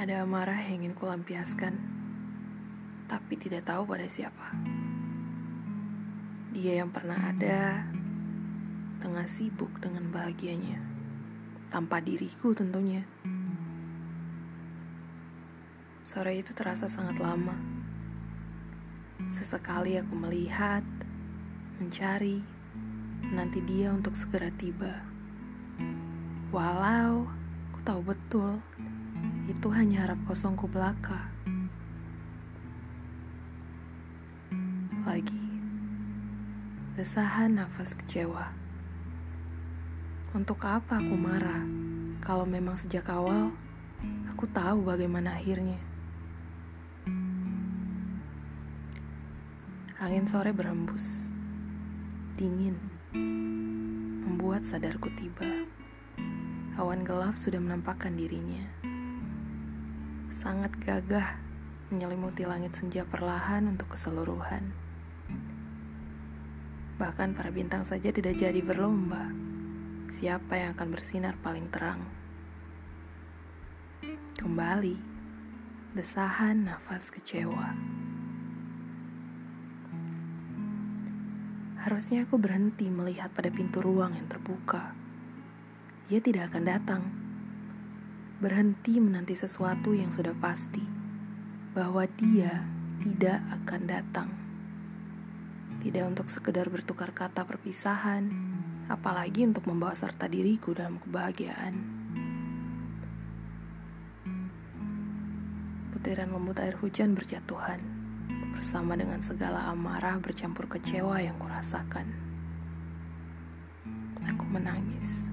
Ada amarah yang ingin kulampiaskan, tapi tidak tahu pada siapa. Dia yang pernah ada, tengah sibuk dengan bahagianya, tanpa diriku tentunya. Sore itu terasa sangat lama. Sesekali aku melihat, mencari, nanti dia untuk segera tiba. Walau aku tahu betul itu hanya harap kosongku belaka. Lagi, desahan nafas kecewa. Untuk apa aku marah kalau memang sejak awal aku tahu bagaimana akhirnya? Angin sore berembus, dingin, membuat sadarku tiba. Awan gelap sudah menampakkan dirinya. Sangat gagah menyelimuti langit senja perlahan untuk keseluruhan. Bahkan para bintang saja tidak jadi berlomba. Siapa yang akan bersinar paling terang? Kembali, desahan nafas kecewa. Harusnya aku berhenti melihat pada pintu ruang yang terbuka dia tidak akan datang. Berhenti menanti sesuatu yang sudah pasti bahwa dia tidak akan datang. Tidak untuk sekedar bertukar kata perpisahan, apalagi untuk membawa serta diriku dalam kebahagiaan. Butiran lembut air hujan berjatuhan bersama dengan segala amarah bercampur kecewa yang kurasakan. Aku menangis.